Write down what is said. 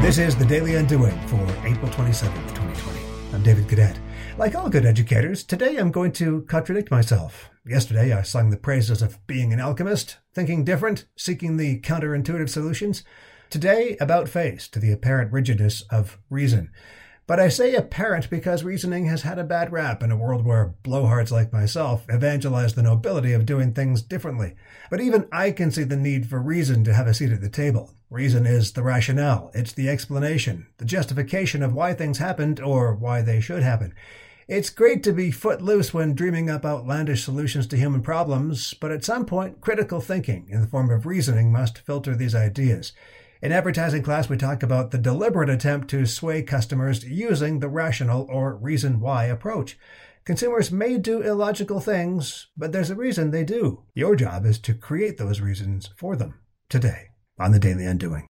This is the Daily Undoing for April 27th, 2020. I'm David Cadet. Like all good educators, today I'm going to contradict myself. Yesterday I sung the praises of being an alchemist, thinking different, seeking the counterintuitive solutions. Today, about face to the apparent rigidness of reason. But I say apparent because reasoning has had a bad rap in a world where blowhards like myself evangelize the nobility of doing things differently. But even I can see the need for reason to have a seat at the table. Reason is the rationale, it's the explanation, the justification of why things happened or why they should happen. It's great to be footloose when dreaming up outlandish solutions to human problems, but at some point, critical thinking in the form of reasoning must filter these ideas. In advertising class, we talk about the deliberate attempt to sway customers using the rational or reason why approach. Consumers may do illogical things, but there's a reason they do. Your job is to create those reasons for them today on the Daily Undoing.